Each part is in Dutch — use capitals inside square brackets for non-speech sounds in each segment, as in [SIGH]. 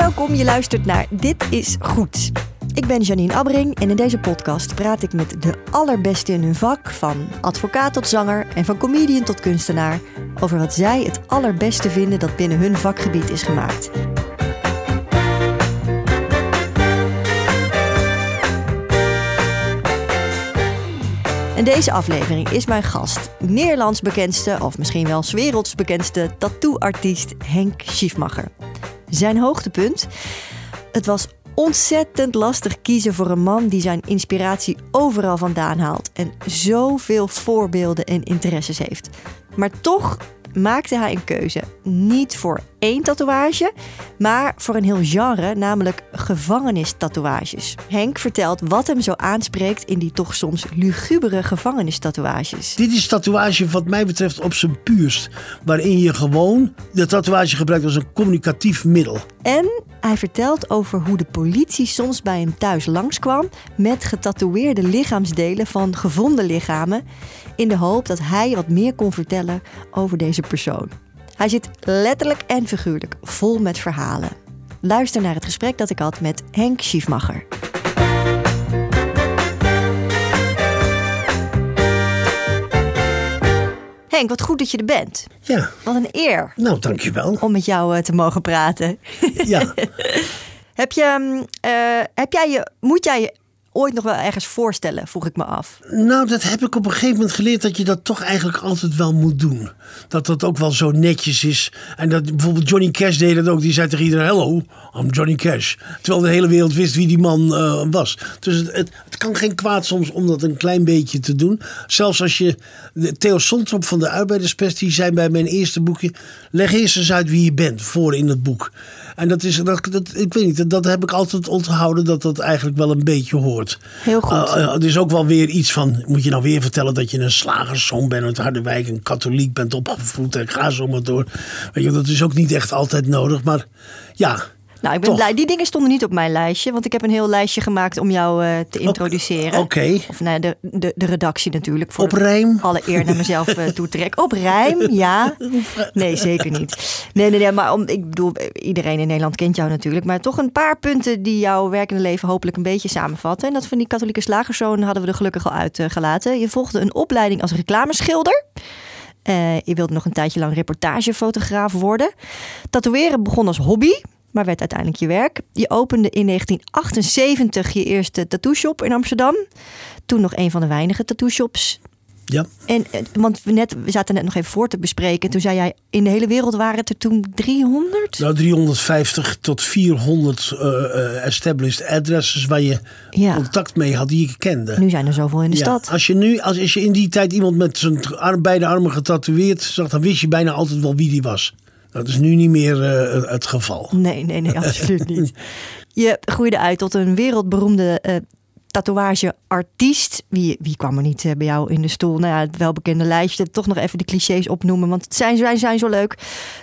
Welkom, je luistert naar Dit is Goed. Ik ben Janine Abbering en in deze podcast praat ik met de allerbeste in hun vak, van advocaat tot zanger en van comedian tot kunstenaar, over wat zij het allerbeste vinden dat binnen hun vakgebied is gemaakt. In deze aflevering is mijn gast Nederlands bekendste, of misschien wel werelds bekendste tattooartiest Henk Schiefmacher. Zijn hoogtepunt? Het was ontzettend lastig kiezen voor een man die zijn inspiratie overal vandaan haalt en zoveel voorbeelden en interesses heeft. Maar toch maakte hij een keuze. Niet voor één tatoeage, maar voor een heel genre, namelijk gevangenistatoeages. Henk vertelt wat hem zo aanspreekt in die toch soms lugubere gevangenistatoeages. Dit is tatoeage wat mij betreft op zijn puurst. Waarin je gewoon de tatoeage gebruikt als een communicatief middel. En hij vertelt over hoe de politie soms bij hem thuis langskwam met getatoeëerde lichaamsdelen van gevonden lichamen. In de hoop dat hij wat meer kon vertellen over deze persoon. Hij zit letterlijk en figuurlijk vol met verhalen. Luister naar het gesprek dat ik had met Henk Schiefmacher. Henk, wat goed dat je er bent. Ja, Wat een eer nou dankjewel. om met jou eh, te mogen praten. Ja, [LAUGHS] Heb, je, mm, eh, heb jij je, moet jij je ooit nog wel ergens voorstellen, vroeg ik me af. nou dat heb ik op een gegeven moment geleerd dat je dat toch eigenlijk altijd wel moet doen. Dat dat ook wel zo netjes is. En dat bijvoorbeeld Johnny Cash deed dat ook. Die zei tegen iedereen, hello, I'm Johnny Cash. Terwijl de hele wereld wist wie die man eh, was. Dus het, het, het kan geen kwaad soms om dat een klein beetje te doen. Zelfs als je, Theo Sontrop van de Arbeiderspest, die zei bij mijn eerste boekje, leg eerst eens uit wie je bent, voor in het boek. En dat is, dat, dat, ik weet niet, dat, dat heb ik altijd onthouden dat dat eigenlijk wel een beetje hoort. Heel goed. Uh, uh, het is ook wel weer iets van, moet je nou weer vertellen dat je een slagerszoon bent uit Harderwijk, een katholiek bent opgevoed en ga zo maar door. Weet je, dat is ook niet echt altijd nodig, maar ja. Nou, ik ben toch. blij. Die dingen stonden niet op mijn lijstje, want ik heb een heel lijstje gemaakt om jou eh, te introduceren. Oké. Of nou, de, de, de redactie natuurlijk. Voor Op rijm? Alle eer naar mezelf eh, toetrekken. Op rijm, [LAUGHS] ja. Nee, zeker niet. Nee, nee, nee, maar om, ik bedoel, iedereen in Nederland kent jou natuurlijk. Maar toch een paar punten die jouw werkende leven hopelijk een beetje samenvatten. En dat van die katholieke slagerszoon hadden we er gelukkig al uitgelaten. Je volgde een opleiding als reclameschilder. Eh, je wilde nog een tijdje lang reportagefotograaf worden. Tatoeëren begon als hobby, maar werd uiteindelijk je werk. Je opende in 1978 je eerste tattoo-shop in Amsterdam. Toen nog een van de weinige tattoo-shops. Ja. En, eh, want we, net, we zaten net nog even voor te bespreken. Toen zei jij, in de hele wereld waren het er toen 300? Nou, 350 tot 400 eh, eh, established addresses waar je Ja. contact mee had die je kende. Nu zijn er zoveel in de Ja, stad. Als je nu, als, als je in die tijd iemand met zijn arm, beide armen getatoeëerd zag, dan wist je bijna altijd wel wie die was. Dat is nu niet meer eh, het geval. Nee, nee, nee, absoluut niet. [LAUGHS] Je groeide uit tot een wereldberoemde eh tatoeageartiest. Wie, wie kwam er niet eh, bij jou in de stoel? Nou ja, het welbekende lijstje. Toch nog even de clichés opnoemen, want het zijn, zijn, zijn zo leuk.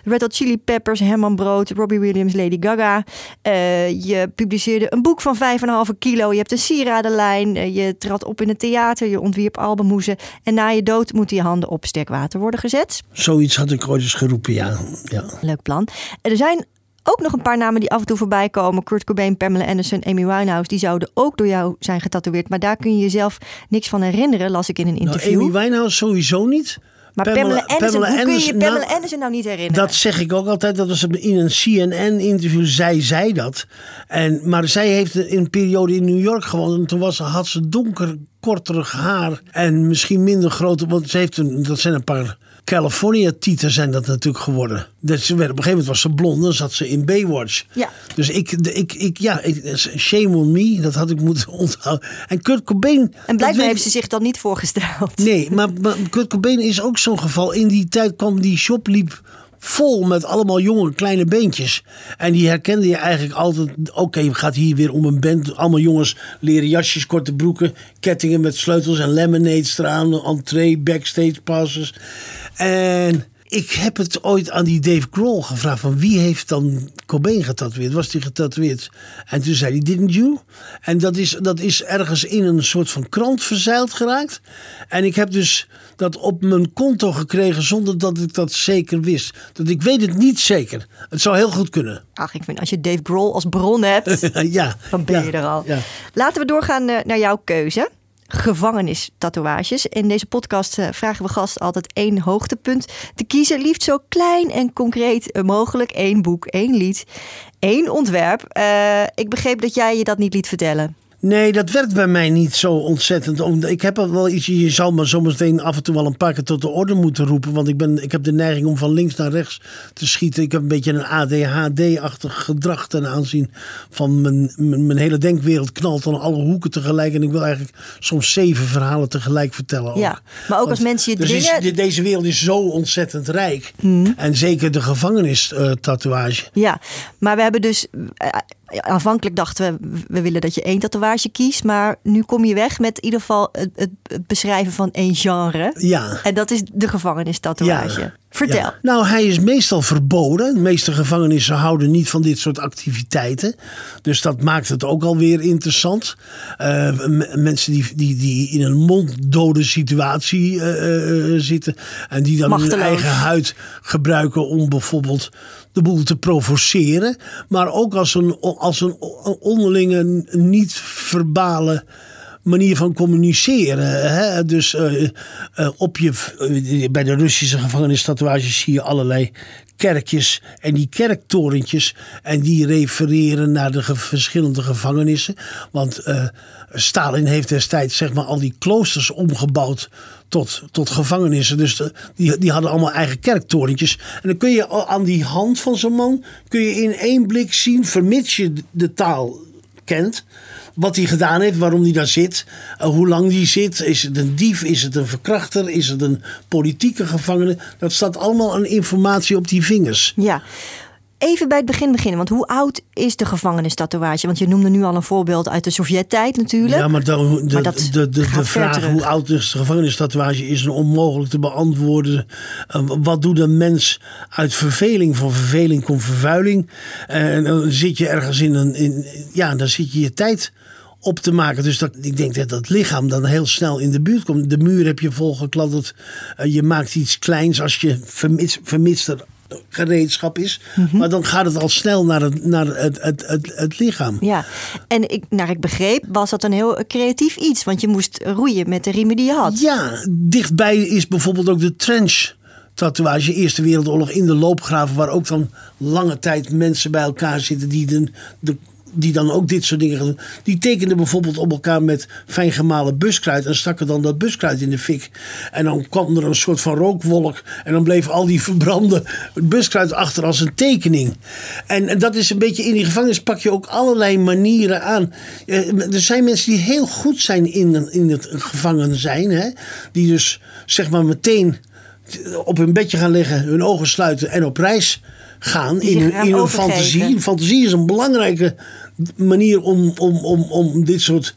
Red Hot Chili Peppers, Herman Brood, Robbie Williams, Lady Gaga. Eh, je publiceerde een boek van 5,5 kilo. Je hebt een sieradenlijn. Eh, je trad op in het theater. Je ontwierp albumhoezen. En na je dood moeten je handen op sterk water worden gezet. Zoiets had ik ooit eens geroepen, ja. ja. Leuk plan. Er zijn ook nog een paar namen die af en toe voorbij komen. Kurt Cobain, Pamela Anderson, Amy Winehouse. Die zouden ook door jou zijn getatoeëerd. Maar daar kun je jezelf niks van herinneren, las ik in een Nou, interview. Amy Winehouse sowieso niet. maar Pamela, Anderson, hoe kun je Anderson, Pamela nou, Anderson nou niet herinneren? Dat zeg ik ook altijd. Dat was in een CNN-interview. Zij zei dat. En, maar zij heeft in een periode in New York gewoond. En toen was, had ze donker, korterig haar. En misschien minder grote. Want ze heeft een, dat zijn een paar California-tieten zijn dat natuurlijk geworden. Dat ze, werd- op een gegeven moment was ze blond. Dan zat ze in Baywatch. Ja. Dus ik, de- ik, ik ja, ik, shame on me. Dat had ik moeten [LAUGHS] onthouden. En Kurt Cobain. en blijkbaar heeft ze zich dan niet voorgesteld. Nee, maar, maar Kurt Cobain is ook zo'n geval. In die tijd kwam die shop liep vol met allemaal jonge kleine beentjes. En die herkende je eigenlijk altijd. Oké, het gaat hier weer om een band. Allemaal jongens, leren jasjes, korte broeken, kettingen met sleutels en lemonades eraan, entree, backstage passes. En ik heb het ooit aan die Dave Grohl gevraagd van wie heeft dan Cobain getatoeëerd? Was die getatoeëerd? En toen zei hij, didn't you? En dat is, dat is ergens in een soort van krant verzeild geraakt. En ik heb dus dat op mijn konto gekregen zonder dat ik dat zeker wist. Dat ik weet het niet zeker. Het zou heel goed kunnen. Ach, ik vind als je Dave Grohl als bron hebt, [LAUGHS] ja. dan ben ja, je er al. ja. Laten we doorgaan eh, naar jouw keuze. Gevangenistatoeages. In deze podcast eh, vragen we gast altijd één hoogtepunt te kiezen. Liefst zo klein en concreet mogelijk. Eén boek, één lied, één ontwerp. Eh, ik begreep dat jij je dat niet liet vertellen. Nee, dat werkt bij mij niet zo ontzettend. Ik heb er wel iets, je zal me zometeen af en toe wel een paar keer tot de orde moeten roepen. Want ik, ben, ik heb de neiging om van links naar rechts te schieten. Ik heb een beetje een ADHD-achtig gedrag ten aanzien van mijn, mijn, mijn hele denkwereld knalt aan alle hoeken tegelijk. En ik wil eigenlijk soms zeven verhalen tegelijk vertellen. ook. Ja, maar ook als mensen je dus is- deze wereld is zo ontzettend rijk. En zeker de gevangenis-tatoeage. Ja, maar we hebben dus. eh, aanvankelijk dachten we, we willen dat je één tatoeage kiest. Maar nu kom je weg met in ieder geval het, het, beschrijven van één genre. ja. En dat is de gevangenistatoeage. Vertel. Ja. Nou, hij is meestal verboden. De meeste gevangenissen houden niet van dit soort activiteiten. Dus dat maakt het ook alweer interessant. Eh, mensen die, die, die in een monddode situatie eh, eh, zitten. En die dan hun eigen huid gebruiken om bijvoorbeeld de boel te provoceren. Maar ook als een, als een onderlinge niet-verbale manier van communiceren. Hè? Dus eh, eh, op je, eh, bij de Russische gevangenistatoeages zie je allerlei kerkjes en die kerktorentjes. En die refereren naar de verschillende gevangenissen. Want Stalin heeft destijds zeg maar, al die kloosters omgebouwd tot, tot gevangenissen. Dus die, die hadden allemaal eigen kerktorentjes. En dan kun je aan die hand van zo'n man... kun je in één blik zien, vermits je de taal kent. Wat hij gedaan heeft, waarom hij daar zit, eh, hoe lang die zit. Is het een dief, is het een verkrachter, is het een politieke gevangene? Dat staat allemaal aan informatie op die vingers. Ja. Even bij het begin beginnen. Want hoe oud is de gevangenistatoeage? Want je noemde nu al een voorbeeld uit de Sovjet-tijd natuurlijk. Ja, maar de, de, Maar dat de, de, vraag hoe oud is de gevangenistatoeage is onmogelijk te beantwoorden. Eh, wat doet een mens uit verveling? Van verveling komt vervuiling. Eh, En dan zit je ergens in een. In, ja, dan zit je je tijd op te maken. Dus dat, ik denk dat dat lichaam dan heel snel in de buurt komt. De muur heb je volgekladderd. Eh, je maakt iets kleins als je vermits, vermits er gereedschap is. Mhm. Maar dan gaat het al snel naar het, naar het, het, het, het lichaam. Ja, en ik, naar ik begreep was dat een heel creatief iets. Want je moest roeien met de riemen die je had. Ja, dichtbij is bijvoorbeeld ook de trench tatoeage. Eerste Wereldoorlog in de loopgraven. Waar ook dan lange tijd mensen bij elkaar zitten die, de, de, die dan ook dit soort dingen. Die tekenden bijvoorbeeld op elkaar met fijn gemalen buskruid. En stakken dan dat buskruid in de fik. En dan kwam er een soort van rookwolk. En dan bleef al die verbrande buskruid achter als een tekening. En, en dat is een beetje in die gevangenis pak je ook allerlei manieren aan. Eh, Er zijn mensen die heel goed zijn in, in het gevangen zijn. Hè? Die dus zeg maar meteen op hun bedje gaan liggen, hun ogen sluiten en op reis gaan in hun, in hun fantasie. Fantasie is een belangrijke manier om, om, om, om dit soort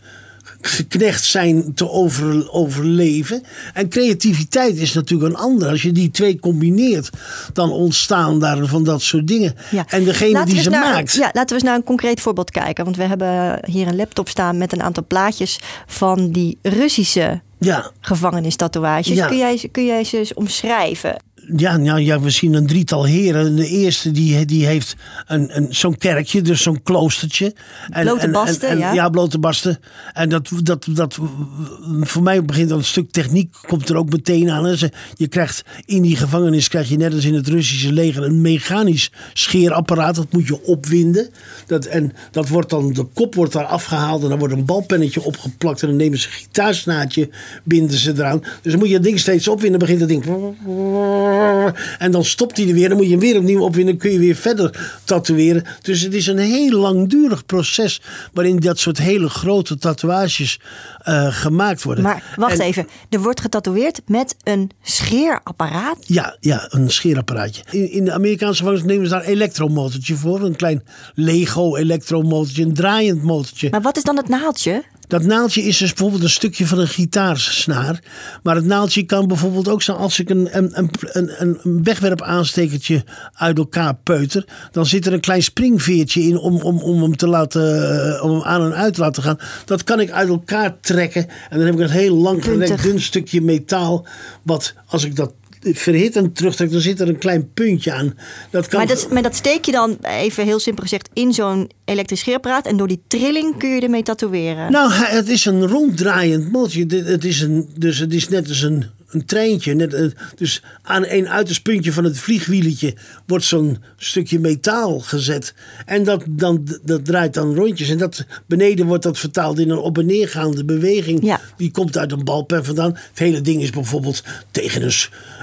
geknecht zijn te over, overleven. En creativiteit is natuurlijk een andere. Als je die twee combineert, dan ontstaan daar van dat soort dingen. Ja. En degene Laten die ze naar, maakt. Ja, laten we eens naar een concreet voorbeeld kijken. Want we hebben hier een laptop staan met een aantal plaatjes van die Russische Ja, gevangenistatoeages. Ja. Kun, jij, kun jij ze eens omschrijven? Ja, nou, ja, we zien een drietal heren. De eerste die, die heeft een, een, zo'n kerkje, dus zo'n kloostertje. En, Blote en- basten, en- en- ja. blote basten. En dat, dat, dat, voor mij begint dan een stuk techniek, komt er ook meteen aan. Je krijgt in die gevangenis, krijg je net als in het Russische leger, een mechanisch scheerapparaat. Dat moet je opwinden. Dat, en dat wordt dan, de kop wordt daar afgehaald en dan wordt een balpennetje opgeplakt. En dan nemen ze een gitaarsnaadje, binden ze eraan. Dus dan moet je het ding steeds opwinden, begint het ding. En dan stopt hij er weer. Dan moet je hem weer opnieuw opwinden. Dan kun je weer verder tatoeëren. Dus het is een heel langdurig proces. waarin dat soort hele grote tatoeages eh, gemaakt worden. Maar wacht En- even. Er wordt getatoeëerd met een scheerapparaat. Ja, ja, een scheerapparaatje. In, in de Amerikaanse gevangenis nemen ze daar een elektromotortje voor. Een klein Lego elektromotortje, een draaiend motortje. Maar wat is dan het naaldje? Dat naaldje is dus bijvoorbeeld een stukje van een gitaarsnaar. Maar het naaldje kan bijvoorbeeld ook zijn als ik een, een, een, een, een wegwerpaanstekertje uit elkaar peuter. Dan zit er een klein springveertje in om, om, om hem te laten, eh, om hem aan en uit te laten gaan. Dat kan ik uit elkaar trekken. En dan heb ik een heel lang dun stukje metaal. Wat als ik dat verhit en terugtrekt, dan zit er een klein puntje aan. Dat kan... maar, dat, maar dat steek je dan, even heel simpel gezegd, in zo'n elektrisch scheerapparaat. En door die trilling kun je ermee tatoeëren. Nou, het is een ronddraaiend motortje. Het is een, dus het is net als een een treintje. Net, eh, dus aan een uiterst puntje van het vliegwieletje wordt zo'n stukje metaal gezet. En dat, dan, dat draait dan rondjes. En dat, beneden wordt dat vertaald in een op- en neergaande beweging. Die komt uit een balpen vandaan. Het hele ding is bijvoorbeeld tegen een,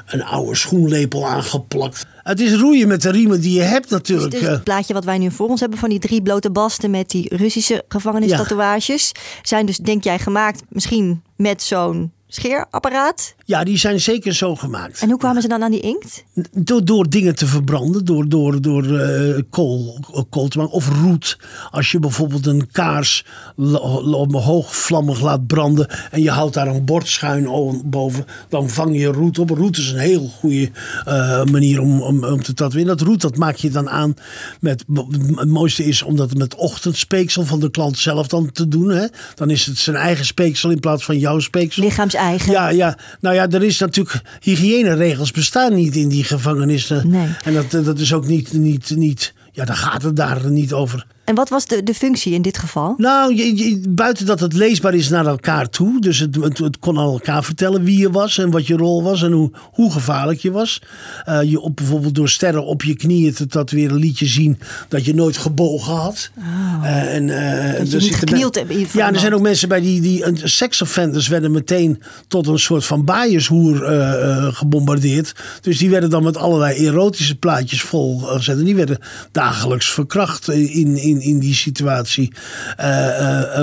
een oude schoenlepel aangeplakt. Het is roeien met de riemen die je hebt natuurlijk. Dus, dus het plaatje wat wij nu voor ons hebben van die drie blote basten met die Russische gevangenistatoeages. Zijn dus, denk jij, gemaakt misschien met zo'n scheerapparaat? Ja, die zijn zeker zo gemaakt. En hoe kwamen ze dan aan die inkt? Door, door dingen te verbranden, door, door, door uh, kool, kool te maken of roet. Als je bijvoorbeeld een kaars hoogvlammig laat branden en je houdt daar een bord schuin boven, dan vang je roet op. Roet is een heel goede uh, manier om, om, om te tatoeëren. Dat roet dat maak je dan aan met. Het mooiste is om dat met ochtendspeeksel van de klant zelf dan te doen. Hè? Dan is het zijn eigen speeksel in plaats van jouw speeksel. Lichaams eigen. Ja, ja. Nou ja, er is natuurlijk. Hygiëneregels bestaan niet in die gevangenissen. Nee. En dat, dat is ook niet, niet, niet. Ja, daar gaat het daar niet over. En wat was de, de functie in dit geval? Nou, je, buiten dat het leesbaar is naar elkaar toe. Dus het, het, kon aan elkaar vertellen wie je was en wat je rol was en hoe, hoe gevaarlijk je was. Uh, je op, bijvoorbeeld door sterren op je knieën te tatoeëren liet je zien dat je nooit gebogen had. Oh. Uh, en, uh, dat je niet geknield hebt. Ja, er zijn ook mensen bij die, die seksoffenders werden meteen tot een soort van baaiershoer gebombardeerd. Dus die werden dan met allerlei erotische plaatjes volgezet. En die werden dagelijks verkracht in, in in, die situatie. Uh,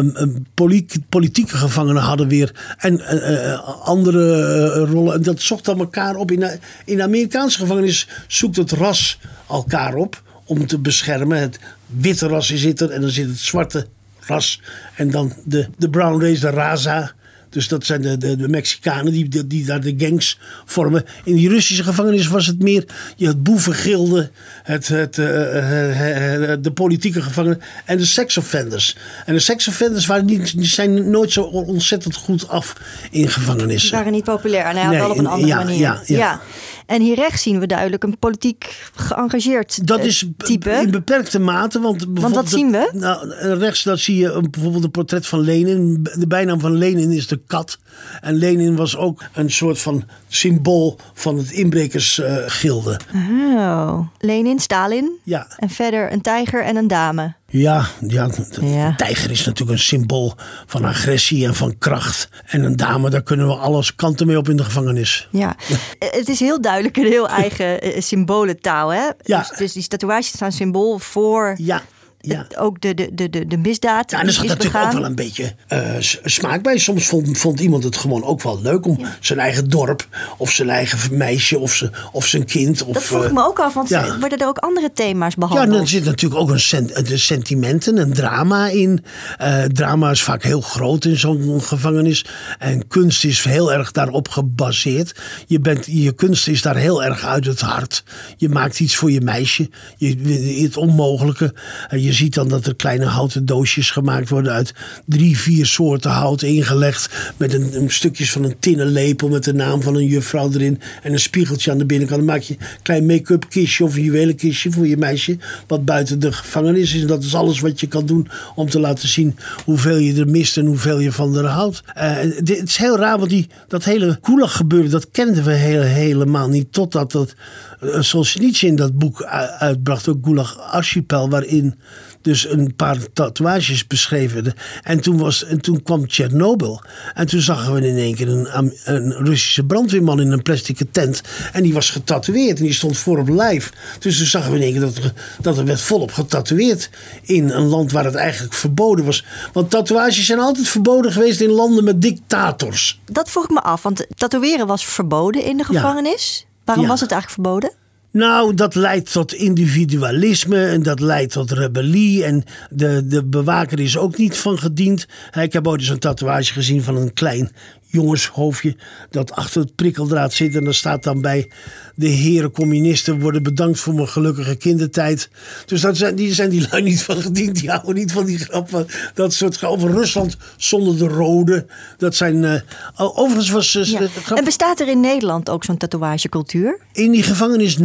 politieke gevangenen hadden weer en uh, andere rollen. En dat zocht dan elkaar op. In de, in Amerikaanse gevangenis zoekt het ras elkaar op om te beschermen. Het witte ras zit er en dan zit het zwarte ras. En dan de, de brown race, de raza. Dus dat zijn de, de, de Mexicanen die, die, daar de gangs vormen. In die Russische gevangenis was het meer je het boevengilde, het, het, uh, de politieke gevangenen en de seksoffenders. En de seksoffenders waren niet, zijn nooit zo ontzettend goed af in gevangenissen. Die waren niet populair en hij had wel op een andere ja, manier. Ja, ja. ja. En hier rechts zien we duidelijk een politiek geëngageerd dat is type. In beperkte mate. Want, want wat zien we? Nou, rechts dat zie je bijvoorbeeld een portret van Lenin. De bijnaam van Lenin is de kat. En Lenin was ook een soort van symbool van het inbrekersgilde. oh. Lenin, Stalin. Ja. En verder een tijger en een dame. Ja, ja, de tijger is natuurlijk een symbool van agressie en van kracht. En een dame, daar kunnen we alles kanten mee op in de gevangenis. Ja, [LAUGHS] het is heel duidelijk een heel eigen eh, symbolentaal. Hè? Ja. Dus, dus die tatoeages staan symbool voor ja ja. ook de, de, de, de misdaad. Ja, en er zat natuurlijk ook wel een beetje uh, smaak bij. Soms vond, vond iemand het gewoon ook wel leuk om zijn eigen dorp, of zijn eigen meisje, of, zijn, of zijn kind. Of, dat vroeg ik me ook af, want ja. worden er ook andere thema's behandeld? Ja, er zit natuurlijk ook een sent, de sentimenten, een drama in. Uh, drama is vaak heel groot in zo'n gevangenis. En kunst is heel erg daarop gebaseerd. Je, bent, je kunst is daar heel erg uit het hart. Je maakt iets voor je meisje. Je, het onmogelijke. Uh, je ziet dan dat er kleine houten doosjes gemaakt worden uit drie, vier soorten hout ingelegd. Met een, een stukjes van een tinnen lepel met de naam van een juffrouw erin. En een spiegeltje aan de binnenkant. Dan maak je een klein make-up kistje of een juwelenkistje voor je meisje. Wat buiten de gevangenis is. En dat is alles wat je kan doen om te laten zien hoeveel je er mist en hoeveel je van er houdt. Uh, het is heel raar, want die, dat hele koelig gebeuren, dat kenden we helemaal niet. Totdat dat Solzhenitsyn in dat boek uitbracht, ook Gulag Archipel, waarin dus een paar tatoeages beschreven. En toen, was, en toen kwam Tsjernobyl. En toen zagen we in één keer een, een Russische brandweerman in een plastic tent. En die was getatoeëerd en die stond voor op lijf. Dus toen zagen we in één keer dat er, dat er werd volop getatoeëerd. In een land waar het eigenlijk verboden was. Want tatoeages zijn altijd verboden geweest in landen met dictators. Dat vroeg ik me af, want tatoeëren was verboden in de gevangenis. Waarom was het eigenlijk verboden? Nou, dat leidt tot individualisme en dat leidt tot rebellie. En de, de bewaker is ook niet van gediend. Ik heb ooit eens een tatoeage gezien van een klein jongenshoofdje dat achter het prikkeldraad zit. En daar staat dan bij de heren communisten worden bedankt voor mijn gelukkige kindertijd. Dus dat zijn, die zijn die lui niet van gediend. Die houden niet van die grappen. Dat soort over Rusland zonder de rode. Dat zijn. Uh, overigens was. Uh, ja. En bestaat er in Nederland ook zo'n tatoeagecultuur? In die gevangenis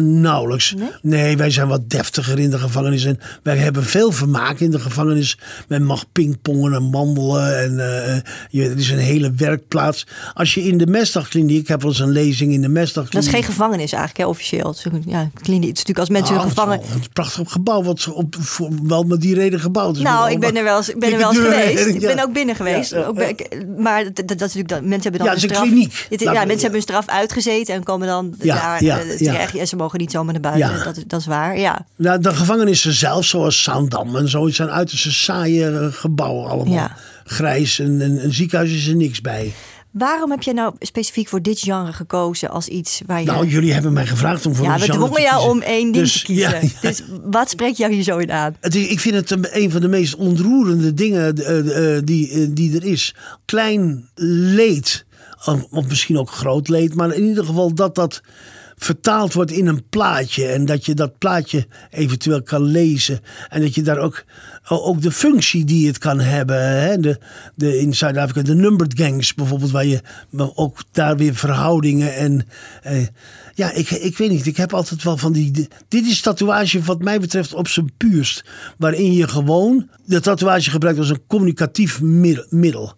nauwelijks. Nee? nee? wij zijn wat deftiger in de gevangenis. En wij hebben veel vermaak in de gevangenis. Men mag pingpongen en wandelen. En uh, je, het is een hele werkplaats. Als je in de mesdagkliniek. Ik heb wel eens een lezing in de mesdagkliniek. Dat is geen gevangenis eigenlijk, hè, officieel. Ja, kliniek. Het is natuurlijk als mensen ah, gevangen. Het is een prachtig gebouw, wat ze op, voor, wel met die reden gebouwd is. Nou, ik ben er wel eens, ik ben er wel eens geweest. Ik ben ook binnen geweest. ook maar dat, dat, is natuurlijk dat mensen hebben dan ja, een straf. Kliniek. ja, mensen hebben een straf uitgezeten en komen dan ja, daar eh, terecht. En ze mogen niet zomaar naar buiten. Dat, dat is waar. Ja. Nou, de gevangenissen zelf, zoals Zaandam en zo, zijn uiterst saaie gebouwen allemaal. Grijs en een ziekenhuis is er niks bij. Waarom heb jij nou specifiek voor dit genre gekozen als iets waar je... Nou, jullie hebben mij gevraagd om voor ja, een genre te kiezen. Ja, we dwongen jou om één ding dus, te kiezen. Ja, Dus wat spreekt jou hier zo in aan? Het, ik vind het een van de meest ontroerende dingen uh, die, uh, die er is. Klein leed, of misschien ook groot leed, maar in ieder geval dat dat vertaald wordt in een plaatje. En dat je dat plaatje eventueel kan lezen. En dat je daar ook, ook de functie die het kan hebben. Hè? De, de, in Zuid-Afrika de numbered gangs bijvoorbeeld. Waar je ook daar weer verhoudingen en... Eh, ja, ik, ik weet niet. Ik heb altijd wel van die. Dit is tatoeage, wat mij betreft, op zijn puurst. Waarin je gewoon de tatoeage gebruikt als een communicatief middel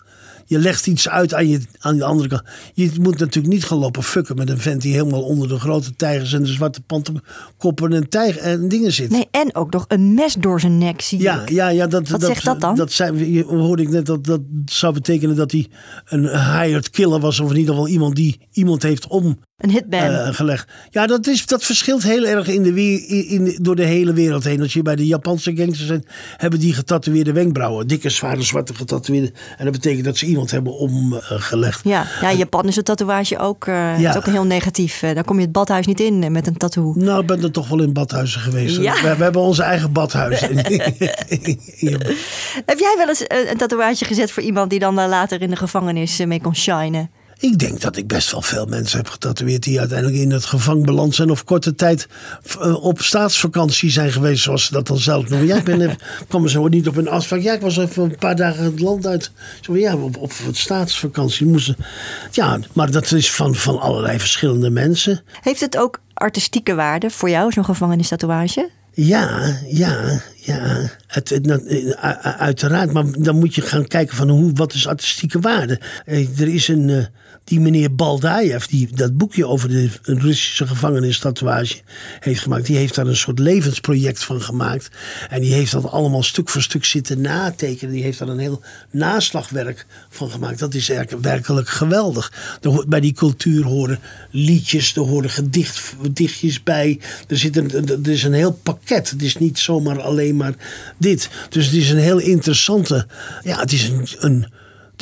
je legt iets uit aan, je, aan de andere kant. Je moet natuurlijk niet gaan lopen fucken met een vent die helemaal onder de grote tijgers en de zwarte panterkoppen en, tijger, en dingen zit. Nee, en ook nog een mes door zijn nek zie ja, Ja, ja, dat, Wat dat, zegt dat dan? Dat hoorde ik net dat dat zou betekenen dat hij een hired killer was. Of in ieder geval iemand die iemand heeft om een hitman. Uh, gelegd. Ja, dat, is, dat verschilt heel erg in de, in, in, door de hele wereld heen. Als je bij de Japanse gangsters zijn, hebben die getatoeëerde wenkbrauwen. Dikke, zware, zwarte getatoeëerde. En dat betekent dat ze iemand hebben omgelegd. ja, ja, in Japan is het tatoeage ook, uh, ja. is ook heel negatief. Uh, daar kom je het badhuis niet in met een tattoo. Nou, ik ben er toch wel in badhuizen geweest. Ja. We, we, hebben onze eigen badhuis. [LAUGHS] Heb jij wel eens een tatoeage gezet voor iemand die dan later in de gevangenis mee kon shinen? Ik denk dat ik best wel veel mensen heb getatoeëerd die uiteindelijk in het gevangen beland zijn of korte tijd eh, op staatsvakantie zijn geweest, zoals ze dat dan zelf noemen. Ja, ik ben [LAUGHS] er, kwam zo niet op een afspraak. Ja, ik was even een paar dagen het land uit. Zo, ja, op, op staatsvakantie moesten. Ja, maar dat is van, van allerlei verschillende mensen. Heeft het ook artistieke waarde voor jou, zo'n gevangenistatoeage? Ja, ja, ja. Het, het, eh, uiteraard. Maar dan moet je gaan kijken van hoe, wat is artistieke waarde. Eh, er is een die meneer Baldaev, die dat boekje over de Russische gevangenistatoeage heeft gemaakt, die heeft daar een soort levensproject van gemaakt. En die heeft dat allemaal stuk voor stuk zitten natekenen. Die heeft daar een heel naslagwerk van gemaakt. Dat is werkelijk geweldig. bij die cultuur horen liedjes, er horen gedicht, gedichtjes bij. Er, zit een, er is een heel pakket. Het is niet zomaar alleen maar dit. Dus het is een heel interessante. Ja, het is een, een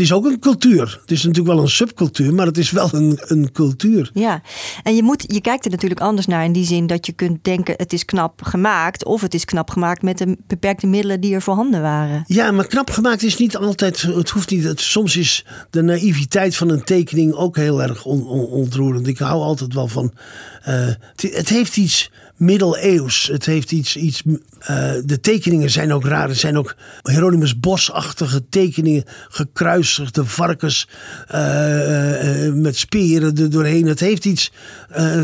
het is ook een cultuur. Het is natuurlijk wel een subcultuur, maar het is wel een, een cultuur. Ja, en je, moet, je kijkt er natuurlijk anders naar in die zin dat je kunt denken: het is knap gemaakt, of het is knap gemaakt met de beperkte middelen die er voorhanden waren. Ja, maar knap gemaakt is niet altijd. Het hoeft niet. Het, soms is de naïviteit van een tekening ook heel erg on, ontroerend. Ik hou altijd wel van. Uh, het heeft iets middeleeuws. Het heeft iets. iets uh, de tekeningen zijn ook raar. Het zijn ook Hieronymus Bosachtige tekeningen. Gekruisigde varkens. Uh, uh, met speren er doorheen. Het heeft iets,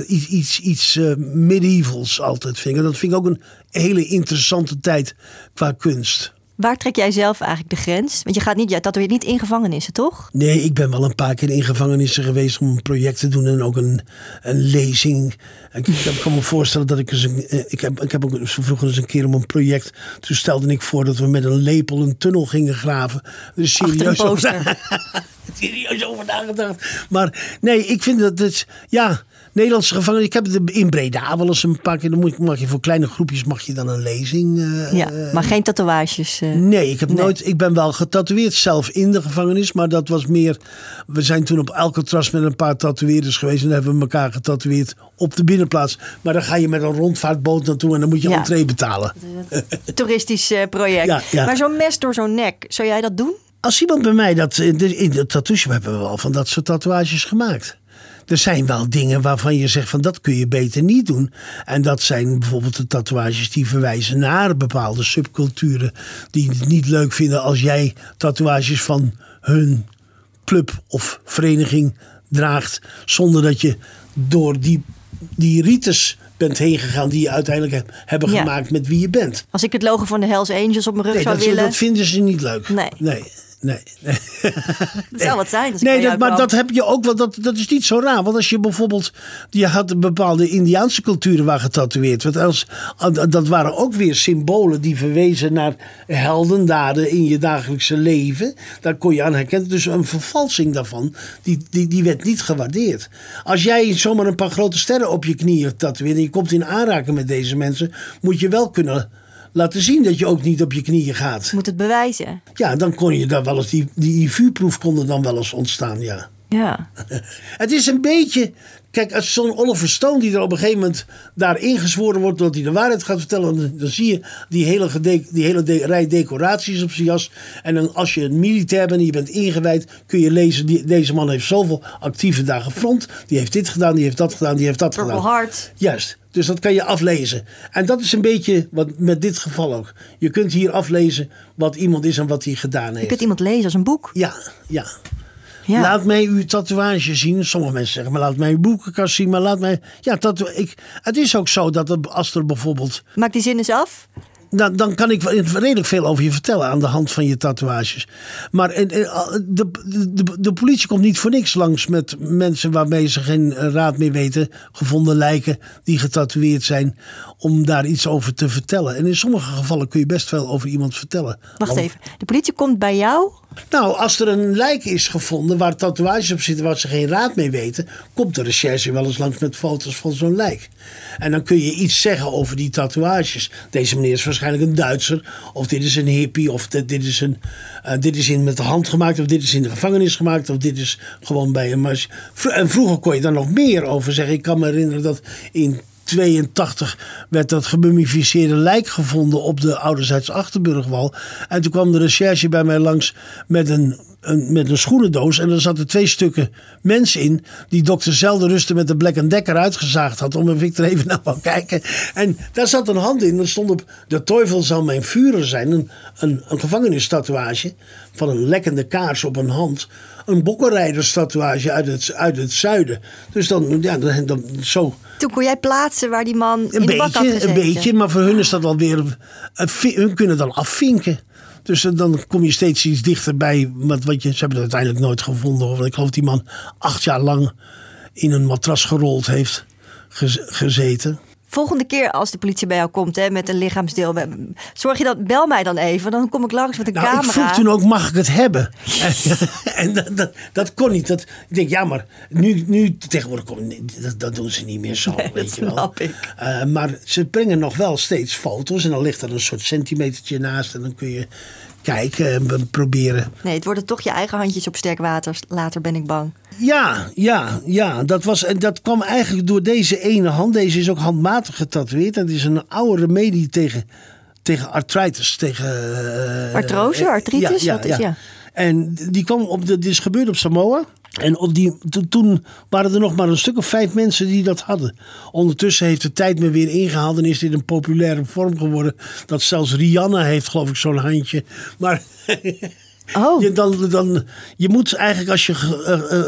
iets, iets, iets medievals altijd. Vind ik. En dat vind ik ook een hele interessante tijd qua kunst. Waar trek jij zelf eigenlijk de grens? Want je gaat niet, dat je niet in gevangenissen, toch? Nee, ik ben wel een paar keer in gevangenissen geweest om een project te doen en ook een, een lezing. Ik, ik kan me voorstellen dat ik eens een, eh, ik heb, ik heb ook vroeger eens een keer om een project. Toen stelde ik voor dat we met een lepel een tunnel gingen graven. Dus serieus. [LAUGHS] serieus over nagedacht. Maar nee, ik vind dat het, ja, Nederlandse gevangenis. Ik heb het in Breda wel eens een paar keer. Dan moet, mag je voor kleine groepjes mag je dan een lezing. eh, Ja, maar geen tatoeages. eh. Nee, ik heb Nee. nooit. Ik ben wel getatoeëerd zelf in de gevangenis, maar dat was meer. We zijn toen op Alcatraz met een paar tatoeëerders geweest en hebben we elkaar getatoeëerd op de binnenplaats. Maar dan ga je met een rondvaartboot naartoe en dan moet je Ja. entree betalen. Toeristisch eh, project. Ja, ja. Maar zo'n mes door zo'n nek, zou jij dat doen? Als iemand bij mij dat in de tattoo hebben we wel van dat soort tatoeages gemaakt. Er zijn wel dingen waarvan je zegt van dat kun je beter niet doen. En dat zijn bijvoorbeeld de tatoeages die verwijzen naar bepaalde subculturen. Die het niet leuk vinden als jij tatoeages van hun club of vereniging draagt. Zonder dat je door die, die rites bent heen gegaan die je uiteindelijk heb- hebben Ja. gemaakt met wie je bent. Als ik het logo van de Hells Angels op mijn rug Nee, zou dat, willen. dat vinden ze niet leuk. Nee. Nee, nee, [LAUGHS] nee. Het zou wat zijn. Nee, dat, maar dat heb je ook wel. Dat, dat is niet zo raar. Want als je bijvoorbeeld. Je had bepaalde Indiaanse culturen waar getatoeëerd werd. Als, dat waren ook weer symbolen die verwezen naar heldendaden in je dagelijkse leven. Daar kon je aan herkennen. Dus een vervalsing daarvan. Die, die, die werd niet gewaardeerd. Als jij zomaar een paar grote sterren op je knieën tatoeëert. en je komt in aanraking met deze mensen. moet je wel kunnen. Laten zien dat je ook niet op je knieën gaat. Moet het bewijzen. Ja, dan kon je daar wel eens. Die, die vuurproef kon er dan wel eens ontstaan, ja. Ja. [LAUGHS] Het is een beetje. Kijk, als zo'n Oliver Stone die er op een gegeven moment daar ingezworen wordt dat hij de waarheid gaat vertellen, dan, zie je die hele, die hele de- rij decoraties op zijn jas. En dan als je een militair bent en je bent ingewijd, kun je lezen: die, deze man heeft zoveel actieve dagen front. Die heeft dit gedaan, die heeft dat gedaan, die heeft dat Purple gedaan. Heart. Juist. Dus dat kan je aflezen. En dat is een beetje wat met dit geval ook. Je kunt hier aflezen wat iemand is en wat hij gedaan Je heeft. kunt iemand lezen als een boek. Ja, ja. Ja. Laat mij uw tatoeage zien. Sommige mensen zeggen, maar laat mij uw boekenkast zien. Maar laat mij... Ja, tatoe- ik, het is ook zo dat als er bijvoorbeeld... Maak die zin eens af. Dan, dan kan ik wel redelijk veel over je vertellen aan de hand van je tatoeages. Maar de, de, de politie komt niet voor niks langs met mensen waarmee ze geen raad meer weten. Gevonden lijken die getatoeëerd zijn. Om daar iets over te vertellen. En in sommige gevallen kun je best veel over iemand vertellen. Wacht even. De politie komt bij jou. nou, als er een lijk is gevonden waar tatoeages op zitten waar ze geen raad mee weten, komt de recherche wel eens langs met foto's van zo'n lijk. En dan kun je iets zeggen over die tatoeages. Deze meneer is waarschijnlijk een Duitser, of dit is een hippie, of dit, dit is, een, eh, dit is in met de hand gemaakt, of dit is in de gevangenis gemaakt, of dit is gewoon bij een. Vro- En vroeger kon je daar nog meer over zeggen. Ik kan me herinneren dat in 82 werd dat gemummificeerde lijk gevonden op de Ouderzijds Achterburgwal. En toen kwam de recherche bij mij langs met een, een, met een schoenendoos. En er zaten twee stukken mens in die dokter Zelden Rusten met de Black Decker uitgezaagd had. Om ik er even naar wou kijken. En daar zat een hand in. Er stond op de teufel zal mijn vuren zijn. Een, een, van een lekkende kaars op een hand. Een bokkenrijderstatuage uit het, uit het zuiden. Dus dan, ja, dan, dan zo Toen kon jij plaatsen waar die man een in de bak had beetje, gezeten. een beetje, maar voor hun is dat alweer. vi- Hun kunnen dan afvinken. Dus eh, dan kom je steeds iets dichterbij. Wat, wat je, ze hebben het uiteindelijk nooit gevonden. Want Ik geloof dat die man acht jaar lang in een matras gerold heeft gez- gezeten. Volgende keer als de politie bij jou komt hè, met een lichaamsdeel. Zorg je dat, bel mij dan even. Dan kom ik langs met een Nou, camera. ik vroeg toen ook, mag ik het hebben? [LAUGHS] en dat, dat, dat kon niet. Dat, ik denk, ja, maar nu, nu tegenwoordig, dat, dat doen ze niet meer zo, Nee, weet dat je wel. Eh, maar ze brengen nog wel steeds foto's. En dan ligt er een soort centimetertje naast. En dan kun je kijken en proberen. Nee, het worden toch je eigen handjes op sterk water. Later ben ik bang. Ja, ja, ja. Dat, was, en dat kwam eigenlijk door deze ene hand. Deze is ook handmatig getatoeëerd. En het is een oude remedie tegen, tegen artritis. Tegen, eh, Artrose, eh, artritis? Ja, Wat is- ja. En die kwam op de, dit is gebeurd op Samoa. En op die, to- toen waren er nog maar een stuk of vijf mensen die dat hadden. Ondertussen heeft de tijd me weer ingehaald en is dit een populaire vorm geworden. Dat zelfs Rihanna heeft, geloof ik, zo'n handje. Maar [LAUGHS] Oh, je, dan, dan, je moet eigenlijk als je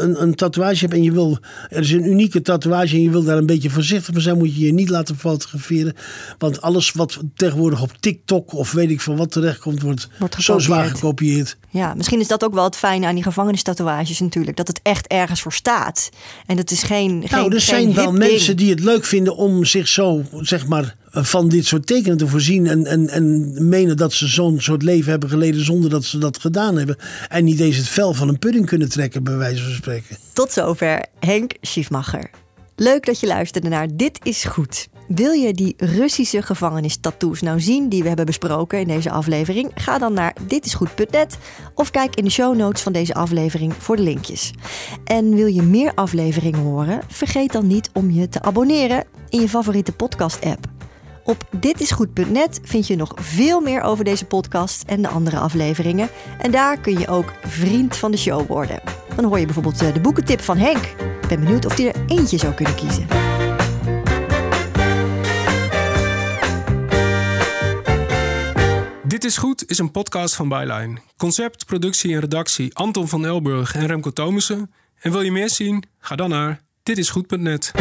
een, een tatoeage hebt en je wil, er is een unieke tatoeage en je wil daar een beetje voorzichtig mee zijn, moet je je niet laten fotograferen. Want alles wat tegenwoordig op TikTok of weet ik van wat terechtkomt, wordt, Wordt zo zwaar gekopieerd. ja. Misschien is dat ook wel het fijne aan die gevangenistatouages natuurlijk. Dat het echt ergens voor staat. En het is geen. geen nou, er geen zijn wel mensen die het leuk vinden om zich zo, zeg maar, van dit soort tekenen te voorzien. En, en, en menen dat ze zo'n soort leven hebben geleden zonder dat ze dat gedaan hebben. En niet eens het vel van een pudding kunnen trekken, bij wijze van spreken. Tot zover Henk Schiefmacher. Leuk dat je luisterde naar Dit is Goed. Wil je die Russische gevangenis-tattoos nou zien die we hebben besproken in deze aflevering? Ga dan naar ditisgoed.net of kijk in de show notes van deze aflevering voor de linkjes. En wil je meer afleveringen horen? Vergeet dan niet om je te abonneren in je favoriete podcast-app. Op ditisgoed.net vind je nog veel meer over deze podcast en de andere afleveringen. En daar kun je ook vriend van de show worden. Dan hoor je bijvoorbeeld eh, de boekentip van Henk. Ik ben benieuwd of hij er eentje zou kunnen kiezen. Dit is Goed is een podcast van Byline. Concept, productie en redactie Anton van Elburg en Remco Thomussen. En wil je meer zien? Ga dan naar ditisgoed.net.